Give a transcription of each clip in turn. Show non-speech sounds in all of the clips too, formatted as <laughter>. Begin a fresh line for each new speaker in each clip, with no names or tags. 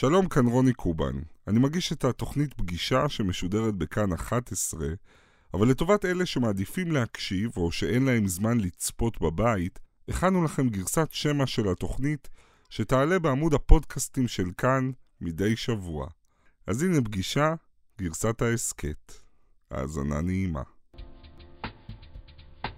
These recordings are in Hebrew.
שלום, כאן רוני קובן. אני מגיש את התוכנית פגישה שמשודרת בכאן 11, אבל לטובת אלה שמעדיפים להקשיב או שאין להם זמן לצפות בבית, הכנו לכם גרסת שמע של התוכנית שתעלה בעמוד הפודקאסטים של כאן מדי שבוע. אז הנה פגישה, גרסת ההסכת. האזנה נעימה.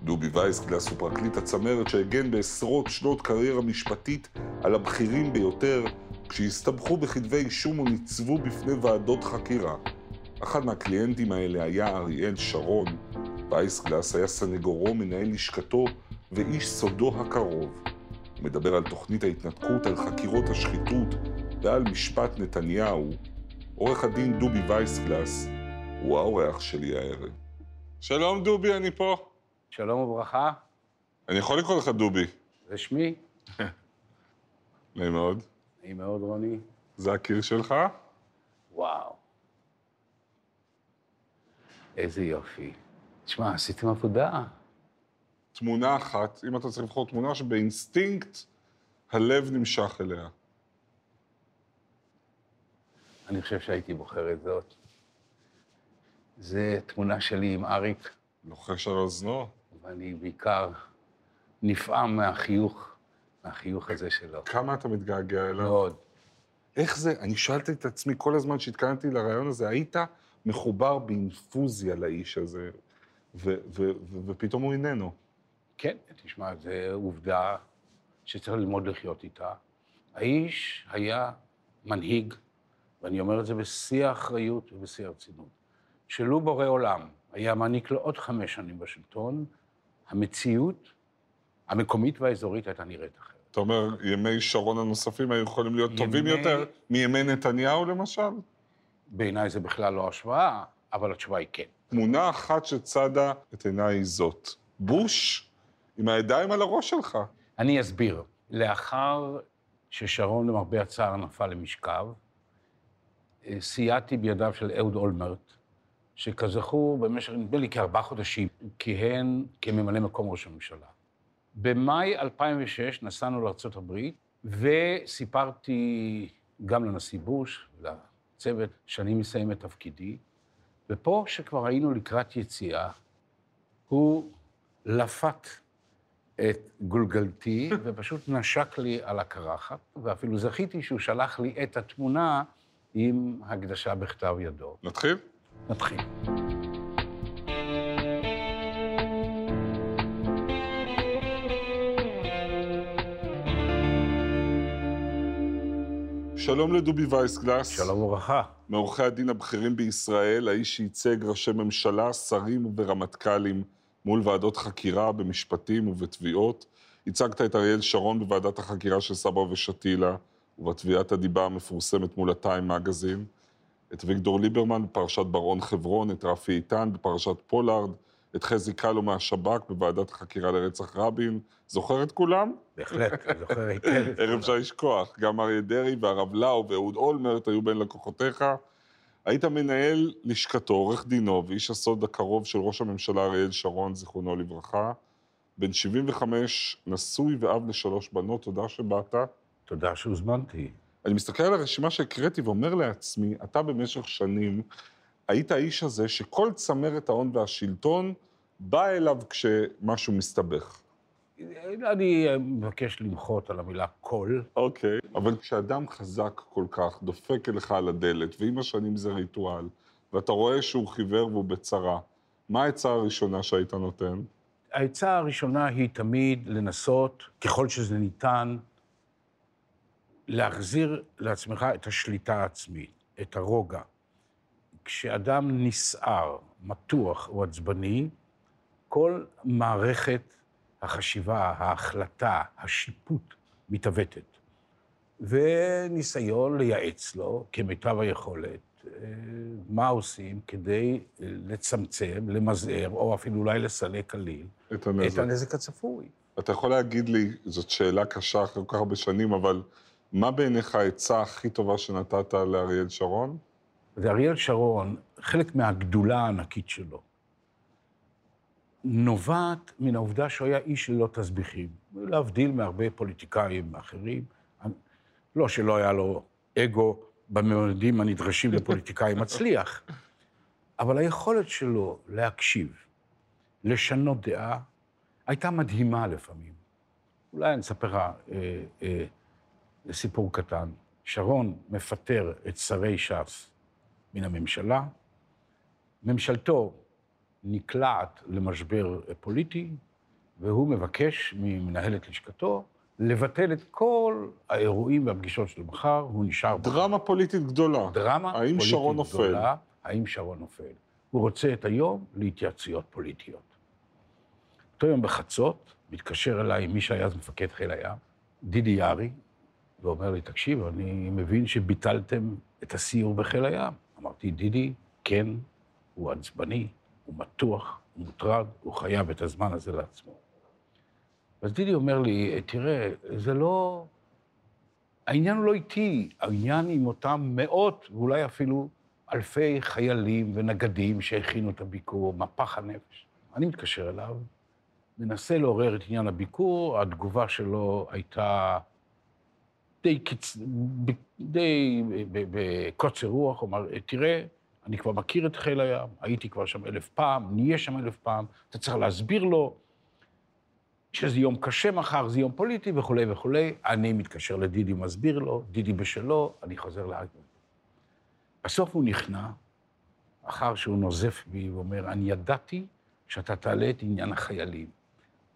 דובי וייסגלס הוא פרקליט הצמרת שהגן בעשרות שנות קריירה משפטית על הבכירים ביותר כשהסתבכו בכתבי אישום וניצבו בפני ועדות חקירה. אחד מהקליינטים האלה היה אריאל שרון. וייסגלס היה סנגורו, מנהל לשכתו ואיש סודו הקרוב. הוא מדבר על תוכנית ההתנתקות, על חקירות השחיתות ועל משפט נתניהו. עורך הדין דובי וייסגלס הוא האורח שלי הערב. שלום דובי, אני פה.
שלום וברכה,
אני יכול לקרוא לך דובי.
זה שמי. <laughs>
נעים מאוד.
נעים מאוד, רוני.
זה הקיר שלך?
וואו. איזה יופי. תשמע, עשיתם עבודה.
תמונה אחת, אם אתה צריך לבחור תמונה שבאינסטינקט הלב נמשך אליה.
אני חושב שהייתי בוחר את זאת. זה תמונה שלי עם אריק,
לוחש על אוזנו.
ואני בעיקר נפעם מהחיוך, מהחיוך הזה שלו.
כמה אתה מתגעגע אליו?
מאוד.
איך זה, אני שאלתי את עצמי כל הזמן שהתכוננתי לרעיון הזה, היית מחובר באינפוזיה לאיש הזה, ו- ו- ו- ופתאום הוא איננו.
כן, תשמע, זו עובדה שצריך ללמוד לחיות איתה. האיש היה מנהיג, ואני אומר את זה בשיא האחריות ובשיא הרצינות. שלו בורא עולם היה מעניק לו עוד חמש שנים בשלטון, המציאות המקומית והאזורית הייתה נראית אחרת.
אתה אומר, ימי שרון הנוספים היו יכולים להיות טובים
ימי-
יותר מימי נתניהו למשל?
בעיניי זה בכלל לא השוואה, אבל התשובה היא כן.
תמונה אחת שצדה את עיניי היא זאת. בוש עם הידיים על הראש שלך.
אני אסביר. לאחר ששרון, למרבה הצער, נפל למשכב, אה, סייעתי בידיו של אהוד אולמרט, שכזכור, במשך, נדמה לי, כארבעה חודשים, כיהן כממלא מקום ראש הממשלה. במאי 2006 נסענו לארה"ב, וסיפרתי גם לנשיא בוש, לצוות, שאני מסיים את תפקידי, ופה, שכבר היינו לקראת יציאה, הוא לפת את גולגלתי, <laughs> ופשוט נשק לי על הקרחת, ואפילו זכיתי שהוא שלח לי את התמונה עם הקדשה בכתב ידו.
נתחיל?
נתחיל.
שלום לדובי וייסגלס.
שלום וברכה.
מעורכי הדין הבכירים בישראל, האיש שייצג ראשי ממשלה, שרים ורמטכ"לים מול ועדות חקירה במשפטים ובתביעות. ייצגת את אריאל שרון בוועדת החקירה של סבא ושתילה, ובתביעת הדיבה המפורסמת מול הטיים מגזין. את ויגדור ליברמן בפרשת בר-און חברון, את רפי איתן בפרשת פולארד, את חזי קלו מהשב"כ בוועדת החקירה לרצח רבין. זוכר את כולם?
בהחלט, זוכר <laughs> היטב.
ערב. אפשר לשכוח, גם אריה דרעי והרב לאו ואהוד אולמרט היו בין לקוחותיך. היית מנהל לשכתו, עורך דינו ואיש הסוד הקרוב של ראש הממשלה אריאל שרון, זיכרונו לברכה. בן 75, נשוי ואב לשלוש בנות, תודה שבאת.
תודה שהוזמנתי.
אני מסתכל על הרשימה שהקראתי ואומר לעצמי, אתה במשך שנים היית האיש הזה שכל צמרת ההון והשלטון בא אליו כשמשהו מסתבך.
אני מבקש למחות על המילה קול.
אוקיי. אבל כשאדם חזק כל כך דופק אליך על הדלת, ועם השנים זה ריטואל, ואתה רואה שהוא חיוור והוא בצרה, מה העצה הראשונה שהיית נותן?
העצה הראשונה היא תמיד לנסות, ככל שזה ניתן, להחזיר לעצמך את השליטה העצמית, את הרוגע. כשאדם נסער, מתוח או עצבני, כל מערכת החשיבה, ההחלטה, השיפוט, מתעוותת. וניסיון לייעץ לו, כמיטב היכולת, אה, מה עושים כדי לצמצם, למזער, או אפילו אולי לסלק כליל,
את
את.
הנזק
הצפוי.
אתה יכול להגיד לי, זאת שאלה קשה אחרי כל כך הרבה שנים, אבל מה בעיניך העצה הכי טובה שנתת לאריאל שרון?
ואריאל שרון, חלק מהגדולה הענקית שלו, נובעת מן העובדה שהוא היה איש ללא תסביכים. להבדיל מהרבה פוליטיקאים אחרים, לא שלא היה לו אגו בממדים הנדרשים לפוליטיקאי מצליח, אבל היכולת שלו להקשיב, לשנות דעה, הייתה מדהימה לפעמים. אולי אני אספר לך אה, אה, סיפור קטן. שרון מפטר את שרי ש"ס מן הממשלה, ממשלתו נקלעת למשבר פוליטי, והוא מבקש ממנהלת לשכתו לבטל את כל האירועים והפגישות של מחר, הוא נשאר...
דרמה בחר. פוליטית גדולה.
דרמה
האם
פוליטית
שרון
גדולה.
נופל?
האם שרון נופל? הוא רוצה את היום להתייעצויות פוליטיות. אותו יום בחצות, מתקשר אליי מי שהיה אז מפקד חיל הים, דידי יערי, ואומר לי, תקשיב, אני מבין שביטלתם את הסיור בחיל הים. אמרתי, דידי, כן, הוא עצבני, הוא מתוח, הוא מוטרד, הוא חייב את הזמן הזה לעצמו. אז דידי אומר לי, תראה, זה לא... העניין הוא לא איתי, העניין עם אותם מאות, ואולי אפילו אלפי חיילים ונגדים שהכינו את הביקור, מפח הנפש. אני מתקשר אליו, מנסה לעורר את עניין הביקור, התגובה שלו הייתה די, קיצ... די בקוצר רוח, הוא אמר, תראה, אני כבר מכיר את חיל הים, הייתי כבר שם אלף פעם, נהיה שם אלף פעם, אתה צריך להסביר לו שזה יום קשה מחר, זה יום פוליטי וכולי וכולי. אני מתקשר לדידי, מסביר לו, דידי בשלו, אני חוזר לאגן. בסוף הוא נכנע, אחר שהוא נוזף בי ואומר, אני ידעתי שאתה תעלה את עניין החיילים.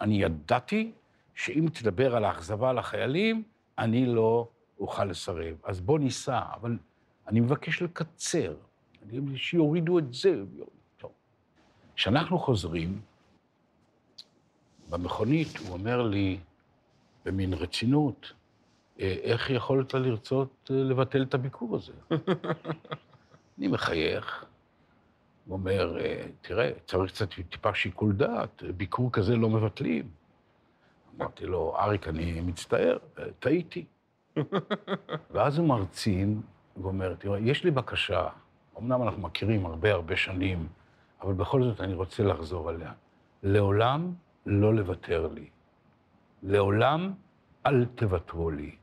אני ידעתי שאם תדבר על האכזבה לחיילים, אני לא אוכל לסרב. אז בוא ניסע, אבל אני מבקש לקצר, שיורידו את זה. כשאנחנו חוזרים, במכונית הוא אומר לי, במין רצינות, אה, איך יכולת לרצות אה, לבטל את הביקור הזה? <laughs> אני מחייך, הוא אומר, אה, תראה, צריך קצת טיפה שיקול דעת, ביקור כזה לא מבטלים. אמרתי לו, אריק, אני מצטער, טעיתי. <laughs> ואז הוא מרצין ואומר, תראה, יש לי בקשה, אמנם אנחנו מכירים הרבה הרבה שנים, אבל בכל זאת אני רוצה לחזור עליה. לעולם לא לוותר לי. לעולם אל תוותרו לי.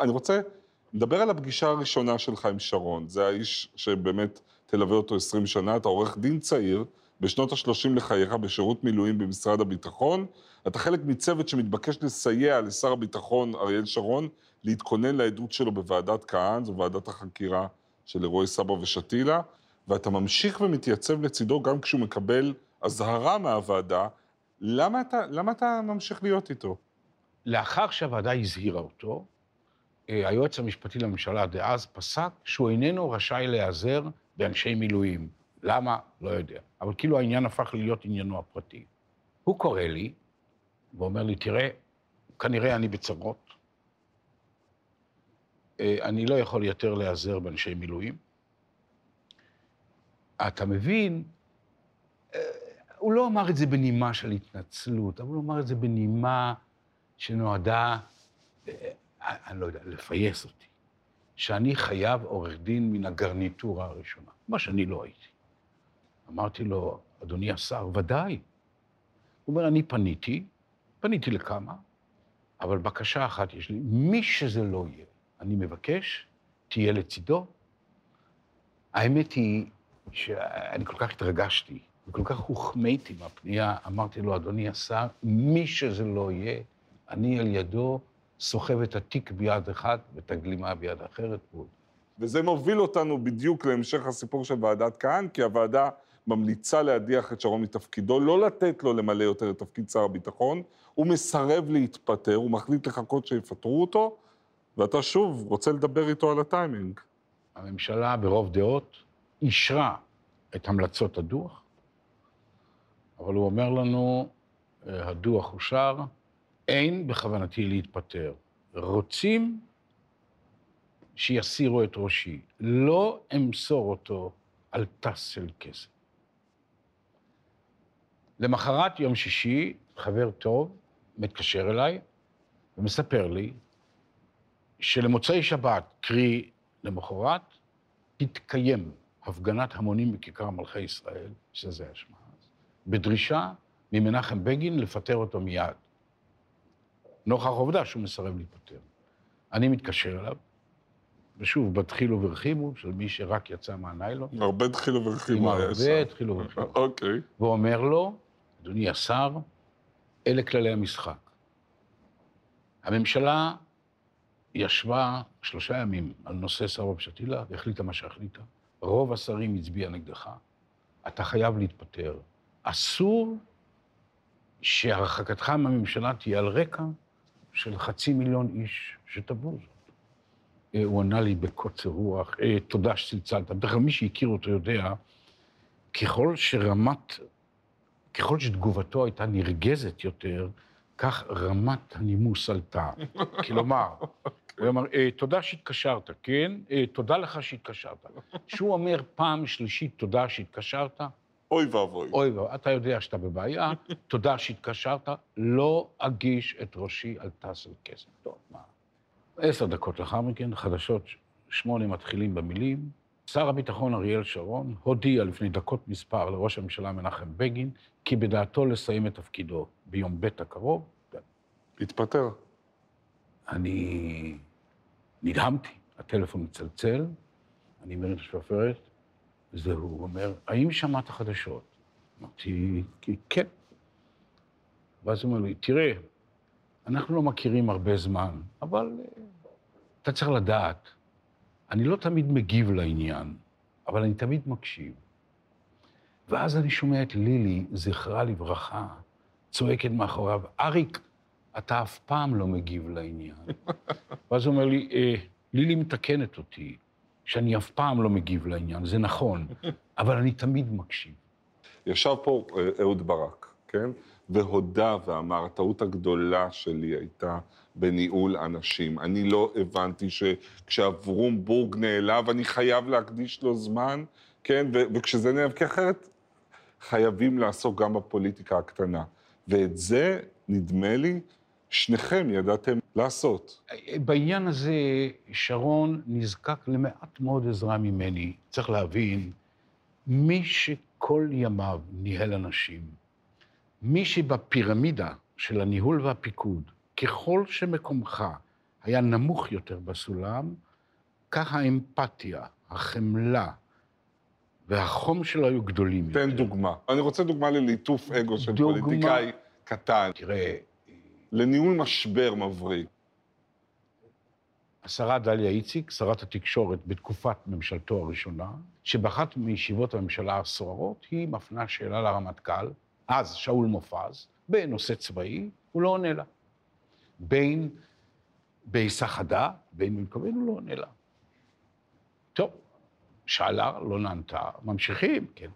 אני רוצה לדבר על הפגישה הראשונה שלך עם שרון. זה האיש שבאמת תלווה אותו 20 שנה, אתה עורך דין צעיר, בשנות ה-30 לחייך בשירות מילואים במשרד הביטחון. אתה חלק מצוות שמתבקש לסייע לשר הביטחון אריאל שרון להתכונן לעדות שלו בוועדת כהן, זו ועדת החקירה של אירועי סבא ושתילה, ואתה ממשיך ומתייצב לצידו גם כשהוא מקבל אזהרה מהוועדה. למה אתה, למה אתה ממשיך להיות איתו?
לאחר שהוועדה הזהירה אותו, אה, היועץ המשפטי לממשלה דאז פסק שהוא איננו רשאי להיעזר באנשי מילואים. למה? לא יודע. אבל כאילו העניין הפך להיות עניינו הפרטי. הוא קורא לי ואומר לי, תראה, כנראה אני בצרות, אה, אני לא יכול יותר להיעזר באנשי מילואים. אתה מבין, אה, הוא לא אמר את זה בנימה של התנצלות, אבל הוא אמר את זה בנימה שנועדה, אה, אני לא יודע, לפייס אותי. שאני חייב עורך דין מן הגרניטורה הראשונה, מה שאני לא הייתי. אמרתי לו, אדוני השר, ודאי. הוא אומר, אני פניתי, פניתי לכמה, אבל בקשה אחת יש לי, מי שזה לא יהיה, אני מבקש, תהיה לצידו. האמת היא שאני כל כך התרגשתי, וכל כך הוחמאתי מהפנייה, אמרתי לו, אדוני השר, מי שזה לא יהיה, אני על ידו סוחב את התיק ביד אחת ואת הגלימה ביד אחרת.
וזה מוביל אותנו בדיוק להמשך הסיפור של ועדת כהן, כי הוועדה ממליצה להדיח את שרון מתפקידו, לא לתת לו למלא יותר את תפקיד שר הביטחון, הוא מסרב להתפטר, הוא מחליט לחכות שיפטרו אותו, ואתה שוב רוצה לדבר איתו על הטיימינג.
הממשלה ברוב דעות אישרה את המלצות הדוח, אבל הוא אומר לנו, אה, הדוח אושר, אין בכוונתי להתפטר. רוצים שיסירו את ראשי. לא אמסור אותו על טס של כסף. למחרת יום שישי, חבר טוב מתקשר אליי ומספר לי שלמוצאי שבת, קרי למחרת, תתקיים הפגנת המונים בכיכר מלכי ישראל, שזה השמע בדרישה ממנחם בגין לפטר אותו מיד. נוכח העובדה שהוא מסרב להיפטר. אני מתקשר אליו ושוב, בדחילו ורחימו של מי שרק יצא מהניילון.
הרבה דחילו ורחימו היה שם.
הרבה דחילו ורחימו.
אוקיי.
ואומר לו, אדוני השר, אלה כללי המשחק. הממשלה ישבה שלושה ימים על נושא סבא שתילה והחליטה מה שהחליטה. רוב השרים הצביע נגדך. אתה חייב להתפטר. אסור שהרחקתך מהממשלה תהיה על רקע של חצי מיליון איש שטבעו זאת. אה, הוא ענה לי בקוצר רוח, "אה, תודה שצלצלת. בדרך כלל מי שהכיר אותו יודע, ככל שרמת, ככל שתגובתו הייתה נרגזת יותר, כך רמת הנימוס עלתה. <laughs> כלומר, הוא אמר, "אה, תודה שהתקשרת, כן? אה, תודה לך שהתקשרת. כשהוא אומר פעם שלישית תודה שהתקשרת,
אוי ואבוי.
אוי ואבוי, אתה יודע שאתה בבעיה, <laughs> תודה שהתקשרת, לא אגיש את ראשי על טס של כסף. טוב, מה? עשר דקות לאחר מכן, חדשות שמונה מתחילים במילים. שר הביטחון אריאל שרון הודיע לפני דקות מספר לראש הממשלה מנחם בגין כי בדעתו לסיים את תפקידו ביום ב' הקרוב.
התפטר.
אני נדהמתי, הטלפון מצלצל, אני מרים את השפופרת, וזה הוא אומר, האם שמעת חדשות? אמרתי, "כי- כן. ואז הוא אומר לי, תראה, אנחנו לא מכירים הרבה זמן, אבל אה, אתה צריך לדעת, אני לא תמיד מגיב לעניין, אבל אני תמיד מקשיב. ואז אני שומע את לילי, זכרה לברכה, צועקת מאחוריו, אריק, אתה אף פעם לא מגיב לעניין. <laughs> ואז הוא אומר לי, אה, לילי מתקנת אותי, שאני אף פעם לא מגיב לעניין, זה נכון, אבל אני תמיד מקשיב.
ישב פה אה, אהוד ברק, כן? והודה ואמר, הטעות הגדולה שלי הייתה בניהול אנשים. אני לא הבנתי שכשאברום בורג נעלב, אני חייב להקדיש לו זמן, כן? ו- וכשזה נעלב, כי אחרת חייבים לעסוק גם בפוליטיקה הקטנה. ואת זה, נדמה לי, שניכם ידעתם לעשות.
בעניין הזה, שרון נזקק למעט מאוד עזרה ממני. צריך להבין, מי שכל ימיו ניהל אנשים, מי שבפירמידה של הניהול והפיקוד, ככל שמקומך היה נמוך יותר בסולם, כך האמפתיה, החמלה והחום שלו היו גדולים יותר.
תן דוגמה. אני רוצה דוגמה לליטוף אגו של
דוגמה.
פוליטיקאי קטן,
תראה,
לניהול משבר מבריק.
השרה דליה איציק, שרת התקשורת בתקופת ממשלתו הראשונה, שבאחת מישיבות הממשלה הסוערות, היא מפנה שאלה לרמטכ"ל, אז שאול מופז, בנושא צבאי, הוא לא עונה לה. בין בהיסח הדעת, בין במקומן, הוא לא עונה לה. טוב, שאלה, לא נענתה, ממשיכים, כן.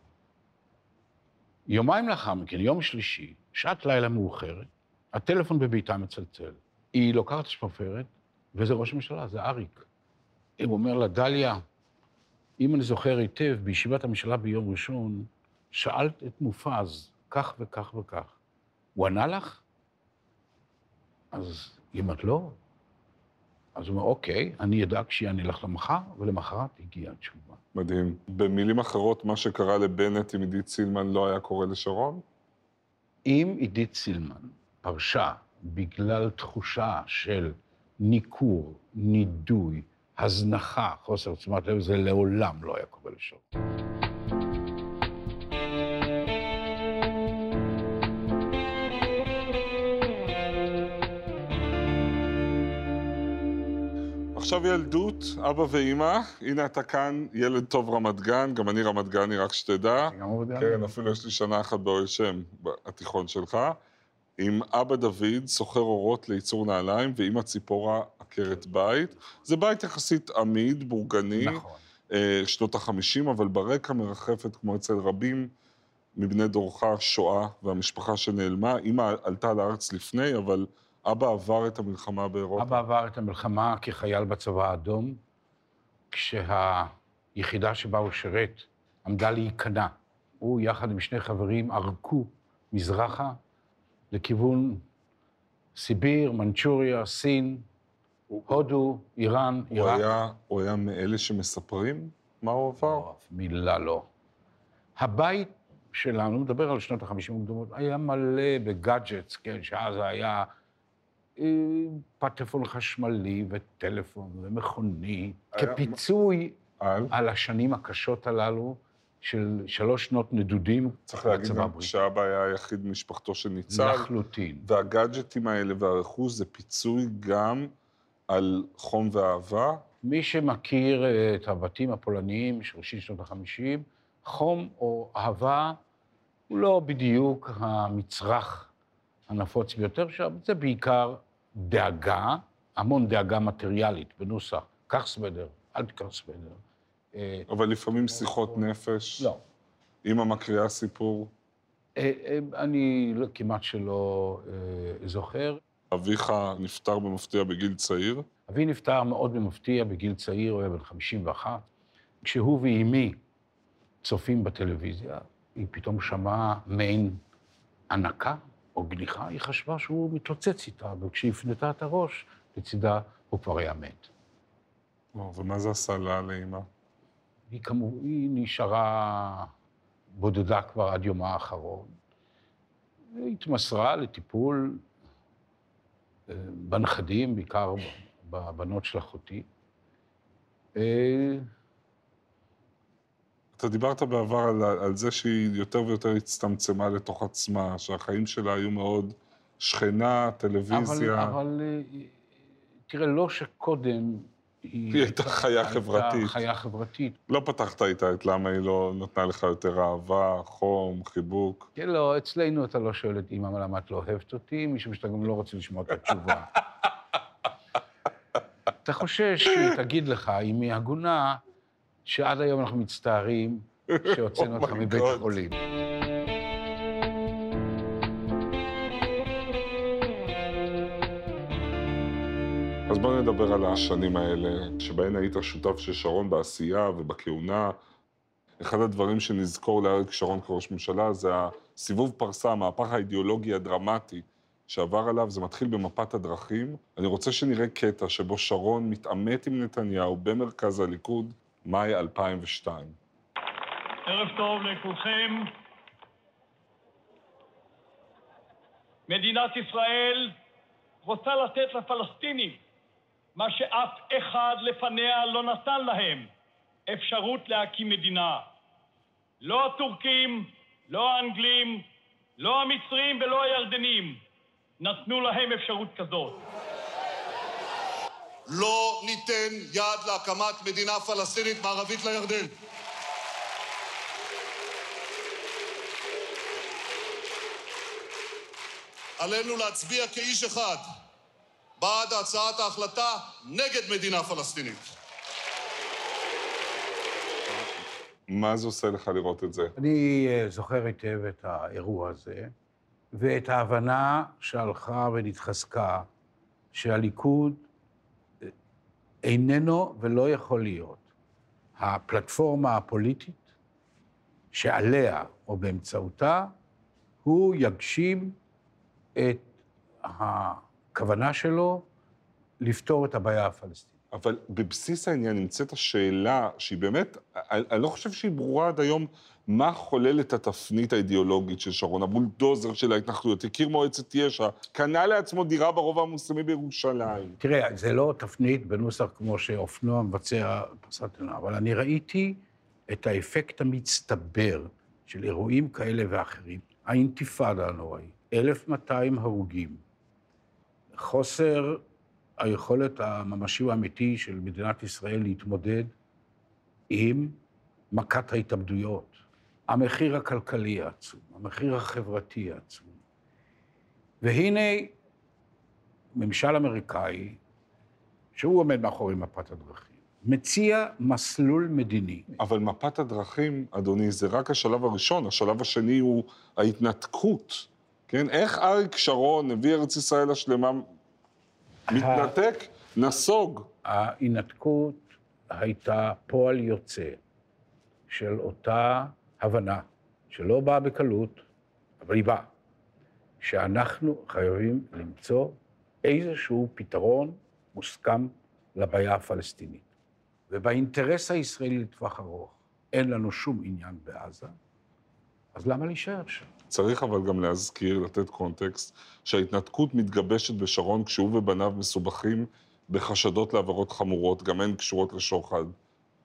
יומיים לאחר מכן, יום שלישי, שעת לילה מאוחרת, הטלפון בביתה מצלצל. היא לוקחת את השפופרת, וזה ראש הממשלה, זה אריק. הוא אומר לה, דליה, אם אני זוכר היטב, בישיבת הממשלה ביום ראשון, שאלת את מופז כך וכך וכך. הוא ענה לך? אז היא אומרת, לא. אז הוא אומר, אוקיי, אני אדאג שיענה לך למחר, ולמחרת הגיעה התשובה.
מדהים. במילים אחרות, מה שקרה לבנט עם עידית סילמן לא היה קורה לשרון?
אם עידית סילמן פרשה בגלל תחושה של ניכור, נידוי, הזנחה, חוסר תשומת לב, זה לעולם לא היה קורה לשרון.
עכשיו ילדות, אבא ואימא, הנה אתה כאן, ילד טוב רמת גן, גם אני רמת גני, רק שתדע. כן, אפילו יש לי שנה אחת באוהל שם, התיכון שלך. עם אבא דוד, סוחר אורות לייצור נעליים, ואימא ציפורה, עקרת בית. זה בית יחסית עמיד, בורגני,
נכון.
אה, שנות החמישים, אבל ברקע מרחפת, כמו אצל רבים מבני דורך, שואה והמשפחה שנעלמה. אימא עלתה לארץ לפני, אבל אבא עבר את המלחמה באירופה.
אבא עבר את המלחמה כחייל בצבא האדום, כשהיחידה שבה הוא שירת עמדה להיכנע. הוא, יחד עם שני חברים, ערקו מזרחה לכיוון סיביר, מנצ'וריה, סין, הודו, איראן,
הוא
עיראק.
היה, הוא היה מאלה שמספרים מה הוא עבר?
לא, מילה לא. הבית שלנו, מדבר על שנות ה-50 המוקדמות, היה מלא בגאדג'טס, כן, שאז היה פטפון חשמלי וטלפון ומכונית,
היה-
כפיצוי
על?
על השנים הקשות הללו של שלוש שנות נדודים
צריך להגיד גם. שאבא היה היחיד ממשפחתו שניצל,
לחלוטין.
והגאדג'טים האלה והרכוש זה פיצוי גם על חום ואהבה.
מי שמכיר אה, את הבתים הפולניים של ראשית שנות ה-50, חום או אהבה הוא לא בדיוק המצרך הנפוץ ביותר שם, זה בעיקר דאגה, המון דאגה מטריאלית בנוסח, קח סוודר, אל תקח סוודר. אה,
אבל לפעמים שיחות נפש.
לא.
אמא מקריאה סיפור,
אה, אה, אני לא- כמעט שלא זוכר.
אביך נפטר במפתיע בגיל צעיר.
אבי נפטר מאוד במפתיע בגיל צעיר, הוא היה בן 51. כשהוא ואימי צופים בטלוויזיה, היא פתאום שמעה מעין הנקה או גליחה, היא חשבה שהוא מתרוצץ איתה, וכשהיא הפנתה את הראש, לצידה הוא כבר היה מת.
ומה זה עשה לה, לאמא?
היא כמו, היא נשארה בודדה כבר עד יומה האחרון. היא התמסרה לטיפול אה, בנכדים, בעיקר בבנות של אחותי.
אתה דיברת בעבר על, על זה שהיא יותר ויותר הצטמצמה לתוך עצמה, שהחיים שלה היו מאוד שכנה, טלוויזיה.
אבל, אבל אה, תראה, לא שקודם היא...
היא הייתה חיה חברתית.
הייתה חיה חברתית.
לא פתחת איתה את למה היא לא נתנה לך יותר אהבה, חום, חיבוק.
כן, לא, אצלנו אתה לא שואל את אמא למה את לא אוהבת אותי, משום שאתה גם לא רוצה לשמוע את התשובה. אתה חושש שהיא תגיד לך, אם היא הגונה, שעד היום אנחנו מצטערים <laughs> שהוצאנו
Oh
אותך מבית
God.
החולים.
אז בוא נדבר על השנים האלה, שבהן היית שותף של שרון בעשייה ובכהונה. אחד הדברים שנזכור לאריק שרון כראש ממשלה זה הסיבוב פרסה, המהפך האידיאולוגי הדרמטי שעבר עליו, זה מתחיל במפת הדרכים. אני רוצה שנראה קטע שבו שרון מתעמת עם נתניהו במרכז הליכוד, מאי 2002.
ערב טוב לכולכם. מדינת ישראל רוצה לתת לפלסטינים מה שאף אחד לפניה לא נתן להם, אפשרות להקים מדינה. לא הטורקים, לא האנגלים, לא המצרים ולא הירדנים נתנו להם אפשרות כזאת.
לא ניתן יד להקמת מדינה פלסטינית מערבית לירדן. עלינו להצביע כאיש אחד בעד הצעת ההחלטה נגד מדינה פלסטינית.
מה זה עושה לך לראות את זה?
אני אה, זוכר היטב את האירוע הזה, ואת ההבנה שהלכה ונתחזקה שהליכוד איננו ולא יכול להיות הפלטפורמה הפוליטית שעליה או באמצעותה הוא יגשים את הכוונה שלו לפתור את הבעיה הפלסטינית.
אבל בבסיס העניין נמצאת השאלה שהיא באמת, אני, אני לא חושב שהיא ברורה עד היום, מה חולל את התפנית האידיאולוגית של שרון, הבולדוזר של ההתנחלויות, הכיר מועצת יש"ע, קנה לעצמו דירה ברובע המוסלמי בירושלים.
תראה, זה לא תפנית בנוסח כמו שאופנוע מבצע פרסת עונה, אבל אני ראיתי את האפקט המצטבר של אירועים כאלה ואחרים. האינתיפאדה הנוראית, 1,200 הרוגים, חוסר היכולת הממשי והאמיתי של מדינת ישראל להתמודד עם מכת ההתאבדויות, המחיר הכלכלי העצום, המחיר החברתי העצום. והנה ממשל אמריקאי, שהוא עומד מאחורי מפת הדרכים, מציע מסלול מדיני.
אבל מפת הדרכים, אדוני, זה רק השלב הראשון, השלב השני הוא ההתנתקות, כן? איך אריק שרון הביא ארץ ישראל השלמה, מתנתק, נסוג.
ההינתקות הייתה פועל יוצא של אותה הבנה, שלא באה בקלות, אבל היא באה, שאנחנו חייבים למצוא איזשהו פתרון מוסכם לבעיה הפלסטינית. ובאינטרס הישראלי לטווח ארוך אין לנו שום עניין בעזה, אז למה להישאר שם?
צריך אבל גם להזכיר, לתת קונטקסט, שההתנתקות מתגבשת בשרון כשהוא ובניו מסובכים בחשדות לעבירות חמורות, גם הן קשורות לשוחד.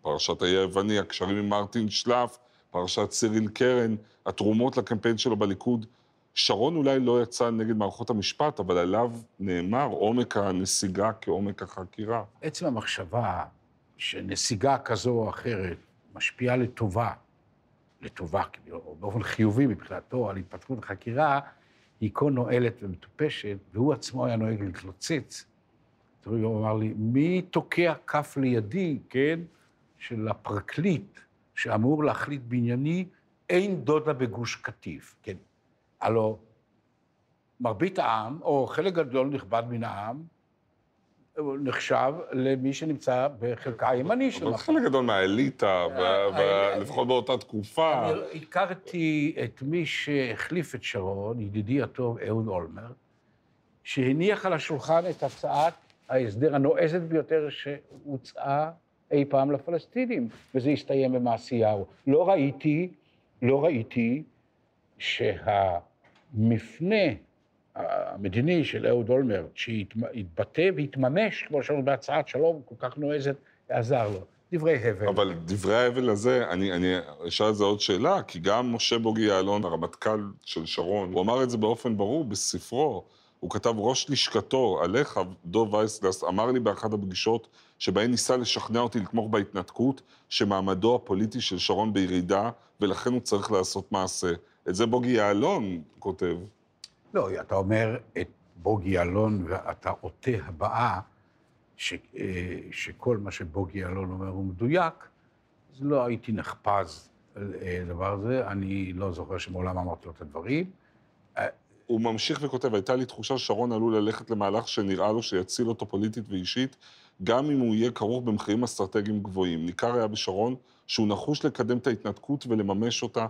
פרשת האי היווני, הקשרים עם מרטין שלף, פרשת סיריל קרן, התרומות לקמפיין שלו בליכוד. שרון אולי לא יצא נגד מערכות המשפט, אבל עליו נאמר עומק הנסיגה כעומק החקירה.
עצם המחשבה שנסיגה כזו או אחרת משפיעה לטובה, לטובה, או באופן חיובי מבחינתו, על התפתחות החקירה, היא כה נואלת ומטופשת, והוא עצמו היה נוהג להתלוצץ. הוא אמר לי, מי תוקע כף לידי, כן, של הפרקליט שאמור להחליט בענייני, אין דודה בגוש קטיף, כן. הלו, מרבית העם, או חלק גדול נכבד מן העם, נחשב למי שנמצא בחלקה הימני של...
אבל חלק גדול מהאליטה, ו-
אה,
ו- לפחות באותה תקופה.
אני הכרתי את מי שהחליף את שרון, ידידי הטוב אהוד אולמרט, שהניח על השולחן את הצעת ההסדר הנועזת ביותר שהוצעה אי פעם לפלסטינים, וזה הסתיים במעשיהו. לא ראיתי, לא ראיתי שהמפנה המדיני של אהוד אולמרט, שהתבטא והתממש, כמו שאמרנו, בהצעת שלום כל כך נועזת, עזר לו. דברי הבל.
אבל דברי ההבל הזה, אני, אני אשאל על זה עוד שאלה, כי גם משה בוגי יעלון, הרמטכ"ל של שרון, הוא אמר את זה באופן ברור בספרו. הוא כתב, ראש לשכתו עליך, דוב וייסגלס, אמר לי באחת הפגישות שבהן ניסה לשכנע אותי לתמוך בהתנתקות, שמעמדו הפוליטי של שרון בירידה, ולכן הוא צריך לעשות מעשה. את זה בוגי יעלון כותב.
לא, אתה אומר את בוגי יעלון ואתה עוטה הבאה ש, אה, שכל מה שבוגי יעלון אומר הוא מדויק, אז לא הייתי נחפז אה, דבר הזה, אני לא זוכר שמעולם אמרתי לו את הדברים.
הוא ממשיך וכותב, הייתה לי תחושה ששרון עלול ללכת למהלך שנראה לו שיציל אותו פוליטית ואישית, גם אם הוא יהיה כרוך במחירים אסטרטגיים גבוהים. ניכר היה בשרון שהוא נחוש לקדם את ההתנתקות ולממש אותה,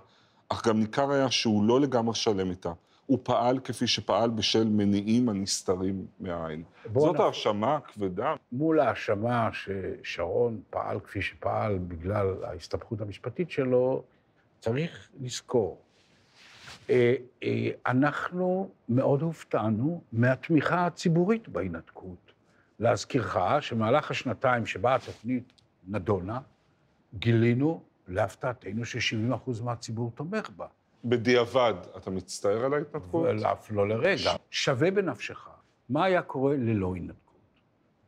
אך גם ניכר היה שהוא לא לגמרי שלם איתה. הוא פעל כפי שפעל בשל מניעים הנסתרים מהעין. זאת. האשמה הכבדה.
מול ההאשמה ששרון פעל כפי שפעל בגלל ההסתבכות המשפטית שלו, צריך לזכור, אה, אה, אנחנו מאוד הופתענו מהתמיכה הציבורית בהינתקות. להזכירך שמהלך השנתיים שבה התוכנית נדונה, גילינו להפתעתנו ש-70% מהציבור תומך בה.
בדיעבד, אתה מצטער על ההתנתקות?
אף לא לרגע. שווה בנפשך. מה היה קורה ללא התנתקות?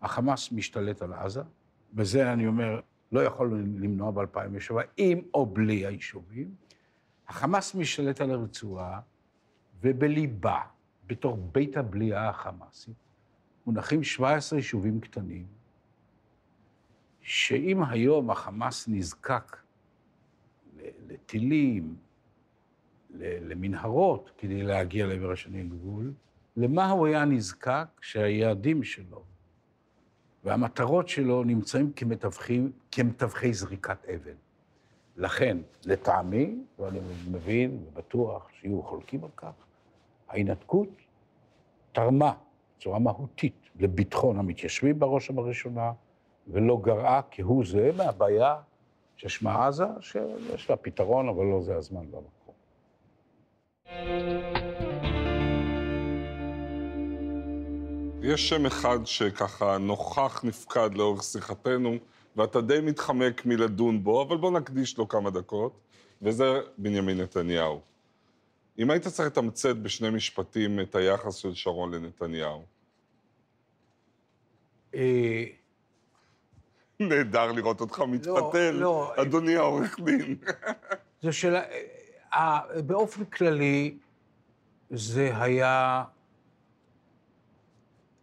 החמאס משתלט על עזה, בזה אני אומר, לא יכולנו למנוע ב-2007, עם או בלי היישובים. החמאס משתלט על הרצועה, ובליבה, בתוך בית הבליעה החמאסית, מונחים 17 יישובים קטנים, שאם היום החמאס נזקק לטילים, למנהרות, כדי להגיע לעבר השני גבול, למה הוא היה נזקק שהיעדים שלו והמטרות שלו נמצאים כמתווכי זריקת אבן. לכן, לטעמי, ואני מבין ובטוח שיהיו חולקים על כך, ההינתקות תרמה בצורה מהותית לביטחון המתיישבים בראש ובראשונה, ולא גרעה כהוא זה מהבעיה ששמה עזה, שיש לה פתרון, אבל לא זה הזמן והמקום.
יש שם אחד שככה נוכח נפקד לאורך שיחתנו, ואתה די מתחמק מלדון בו, אבל בוא נקדיש לו כמה דקות, וזה בנימין נתניהו. אם היית צריך לתמצת בשני משפטים את היחס של שרון לנתניהו.
אה,
נהדר לראות אותך מתפתל,
לא,
אדוני העורך דין. <laughs>
זו שאלה, אה, באופן כללי, זה היה...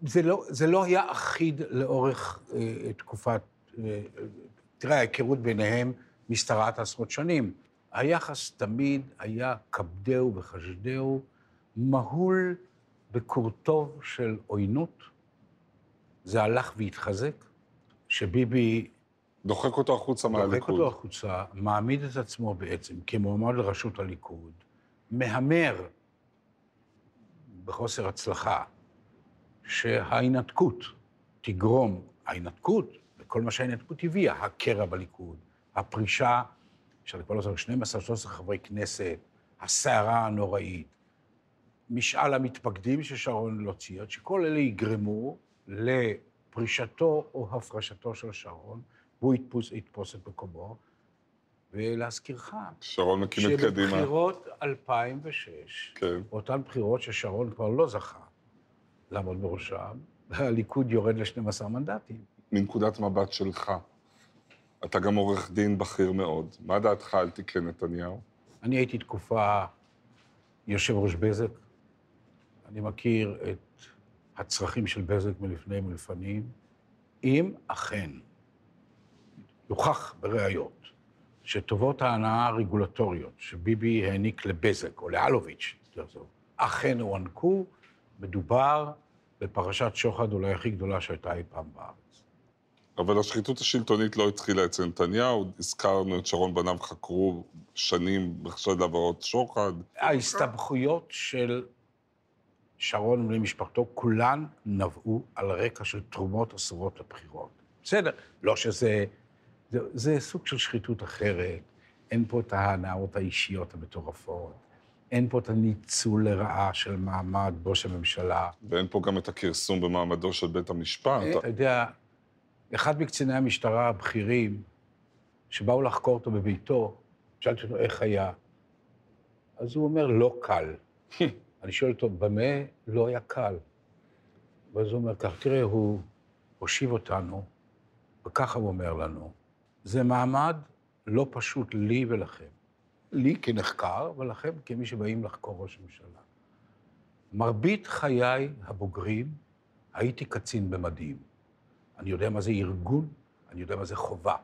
זה לא, זה לא היה אחיד לאורך אה, תקופת... אה, תראה, ההיכרות ביניהם משתרעת עשרות שנים. היחס תמיד היה כבדהו וחשדהו, מהול בקורטוב של עוינות. זה הלך והתחזק, שביבי...
דוחק אותו החוצה מהליכוד.
דוחק אותו החוצה, מעמיד את עצמו בעצם כמועמד לראשות הליכוד, מהמר בחוסר הצלחה שההינתקות תגרום, ההינתקות, וכל מה שההינתקות הביאה, הקרע בליכוד, הפרישה, אפשר לקרוא לזה 12-13 חברי כנסת, הסערה הנוראית, משאל המתפקדים ששרון לא ציין, שכל אלה יגרמו לפרישתו או הפרשתו של שרון, והוא יתפוס, יתפוס את מקומו. ולהזכירך,
שרון מקים את קדימה.
שבבחירות 2006,
כן.
אותן בחירות ששרון כבר לא זכה לעמוד בראשם, הליכוד יורד ל-12 מנדטים.
מנקודת מבט שלך, אתה גם עורך דין בכיר מאוד. מה דעתך על תיקי נתניהו?
אני הייתי תקופה יושב ראש בזק. אני מכיר את הצרכים של בזק מלפני ולפנים. אם אכן יוכח בראיות שטובות ההנאה הרגולטוריות שביבי העניק לבזק או לאלוביץ', אכן הוענקו, מדובר בפרשת שוחד אולי הכי גדולה שהייתה אי פעם בארץ.
אבל השחיתות השלטונית לא התחילה אצל נתניהו, הזכרנו את שרון בניו חקרו שנים בחשד לעברות שוחד.
ההסתבכויות של שרון ובני משפחתו, כולן נבעו על רקע של תרומות אסורות לבחירות. בסדר, לא שזה... זה, זה סוג של שחיתות אחרת. אין פה את ההנאות האישיות המטורפות. אין פה את הניצול לרעה של מעמד ראש הממשלה.
ואין פה גם את הכרסום במעמדו של בית המשפט.
אתה יודע, אחד מקציני המשטרה הבכירים, שבאו לחקור אותו בביתו, שאלתי אותו איך היה, אז הוא אומר, לא קל. <laughs> אני שואל אותו, במה לא היה קל? ואז הוא אומר כך, תראה, הוא הושיב אותנו, וככה הוא אומר לנו, זה מעמד לא פשוט לי ולכם. לי כנחקר, ולכם כמי שבאים לחקור ראש ממשלה. מרבית חיי הבוגרים הייתי קצין במדים. אני יודע מה זה ארגון, אני יודע מה זה חובה.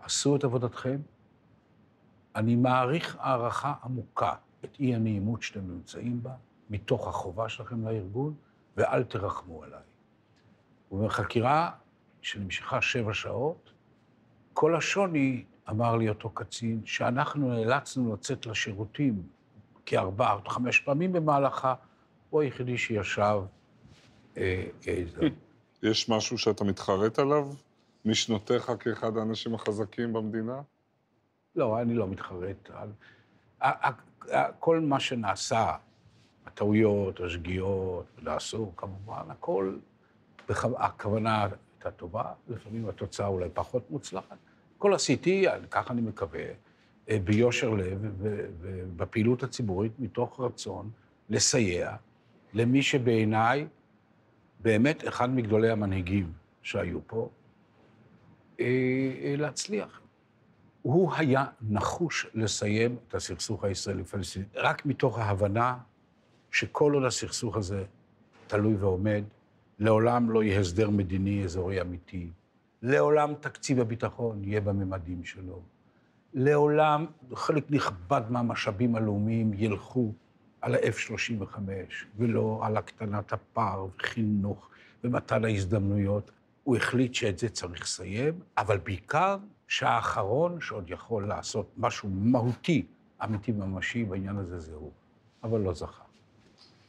עשו את עבודתכם, אני מעריך הערכה עמוקה את אי הנעימות שאתם נמצאים בה, מתוך החובה שלכם לארגון, ואל תרחמו עליי. ובחקירה שנמשכה שבע שעות, כל השוני, אמר לי אותו קצין, שאנחנו נאלצנו לצאת לשירותים כארבע או חמש פעמים במהלכה, הוא היחידי שישב אה, אה,
יש משהו שאתה מתחרט עליו משנותיך כאחד האנשים החזקים במדינה?
לא, אני לא מתחרט. כל מה שנעשה, הטעויות, השגיאות, נעשו כמובן, הכל, הכוונה הייתה טובה, לפעמים התוצאה אולי פחות מוצלחת. הכל עשיתי, כך אני מקווה, אה, ביושר לב ובפעילות הציבורית, מתוך רצון לסייע למי שבעיניי באמת אחד מגדולי המנהיגים שהיו פה, אה, אה, להצליח. הוא היה נחוש לסיים את הסכסוך הישראלי-פלסטיני, רק מתוך ההבנה שכל עוד הסכסוך הזה תלוי ועומד, לעולם לא יהיה הסדר מדיני אזורי אמיתי, לעולם תקציב הביטחון יהיה בממדים שלו, לעולם חלק נכבד מהמשאבים הלאומיים ילכו על ה-F-35, ולא על הקטנת הפער וחינוך ומתן ההזדמנויות. הוא החליט שאת זה צריך לסיים, אבל בעיקר שהאחרון שעוד יכול לעשות משהו מהותי, אמיתי וממשי בעניין הזה זה הוא, אבל לא זכה.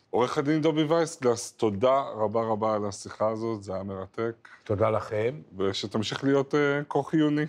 עורך הדין דובי וייסגלס, תודה רבה רבה על השיחה הזאת, זה היה מרתק.
תודה לכם.
ושתמשיך להיות uh, כה חיוני.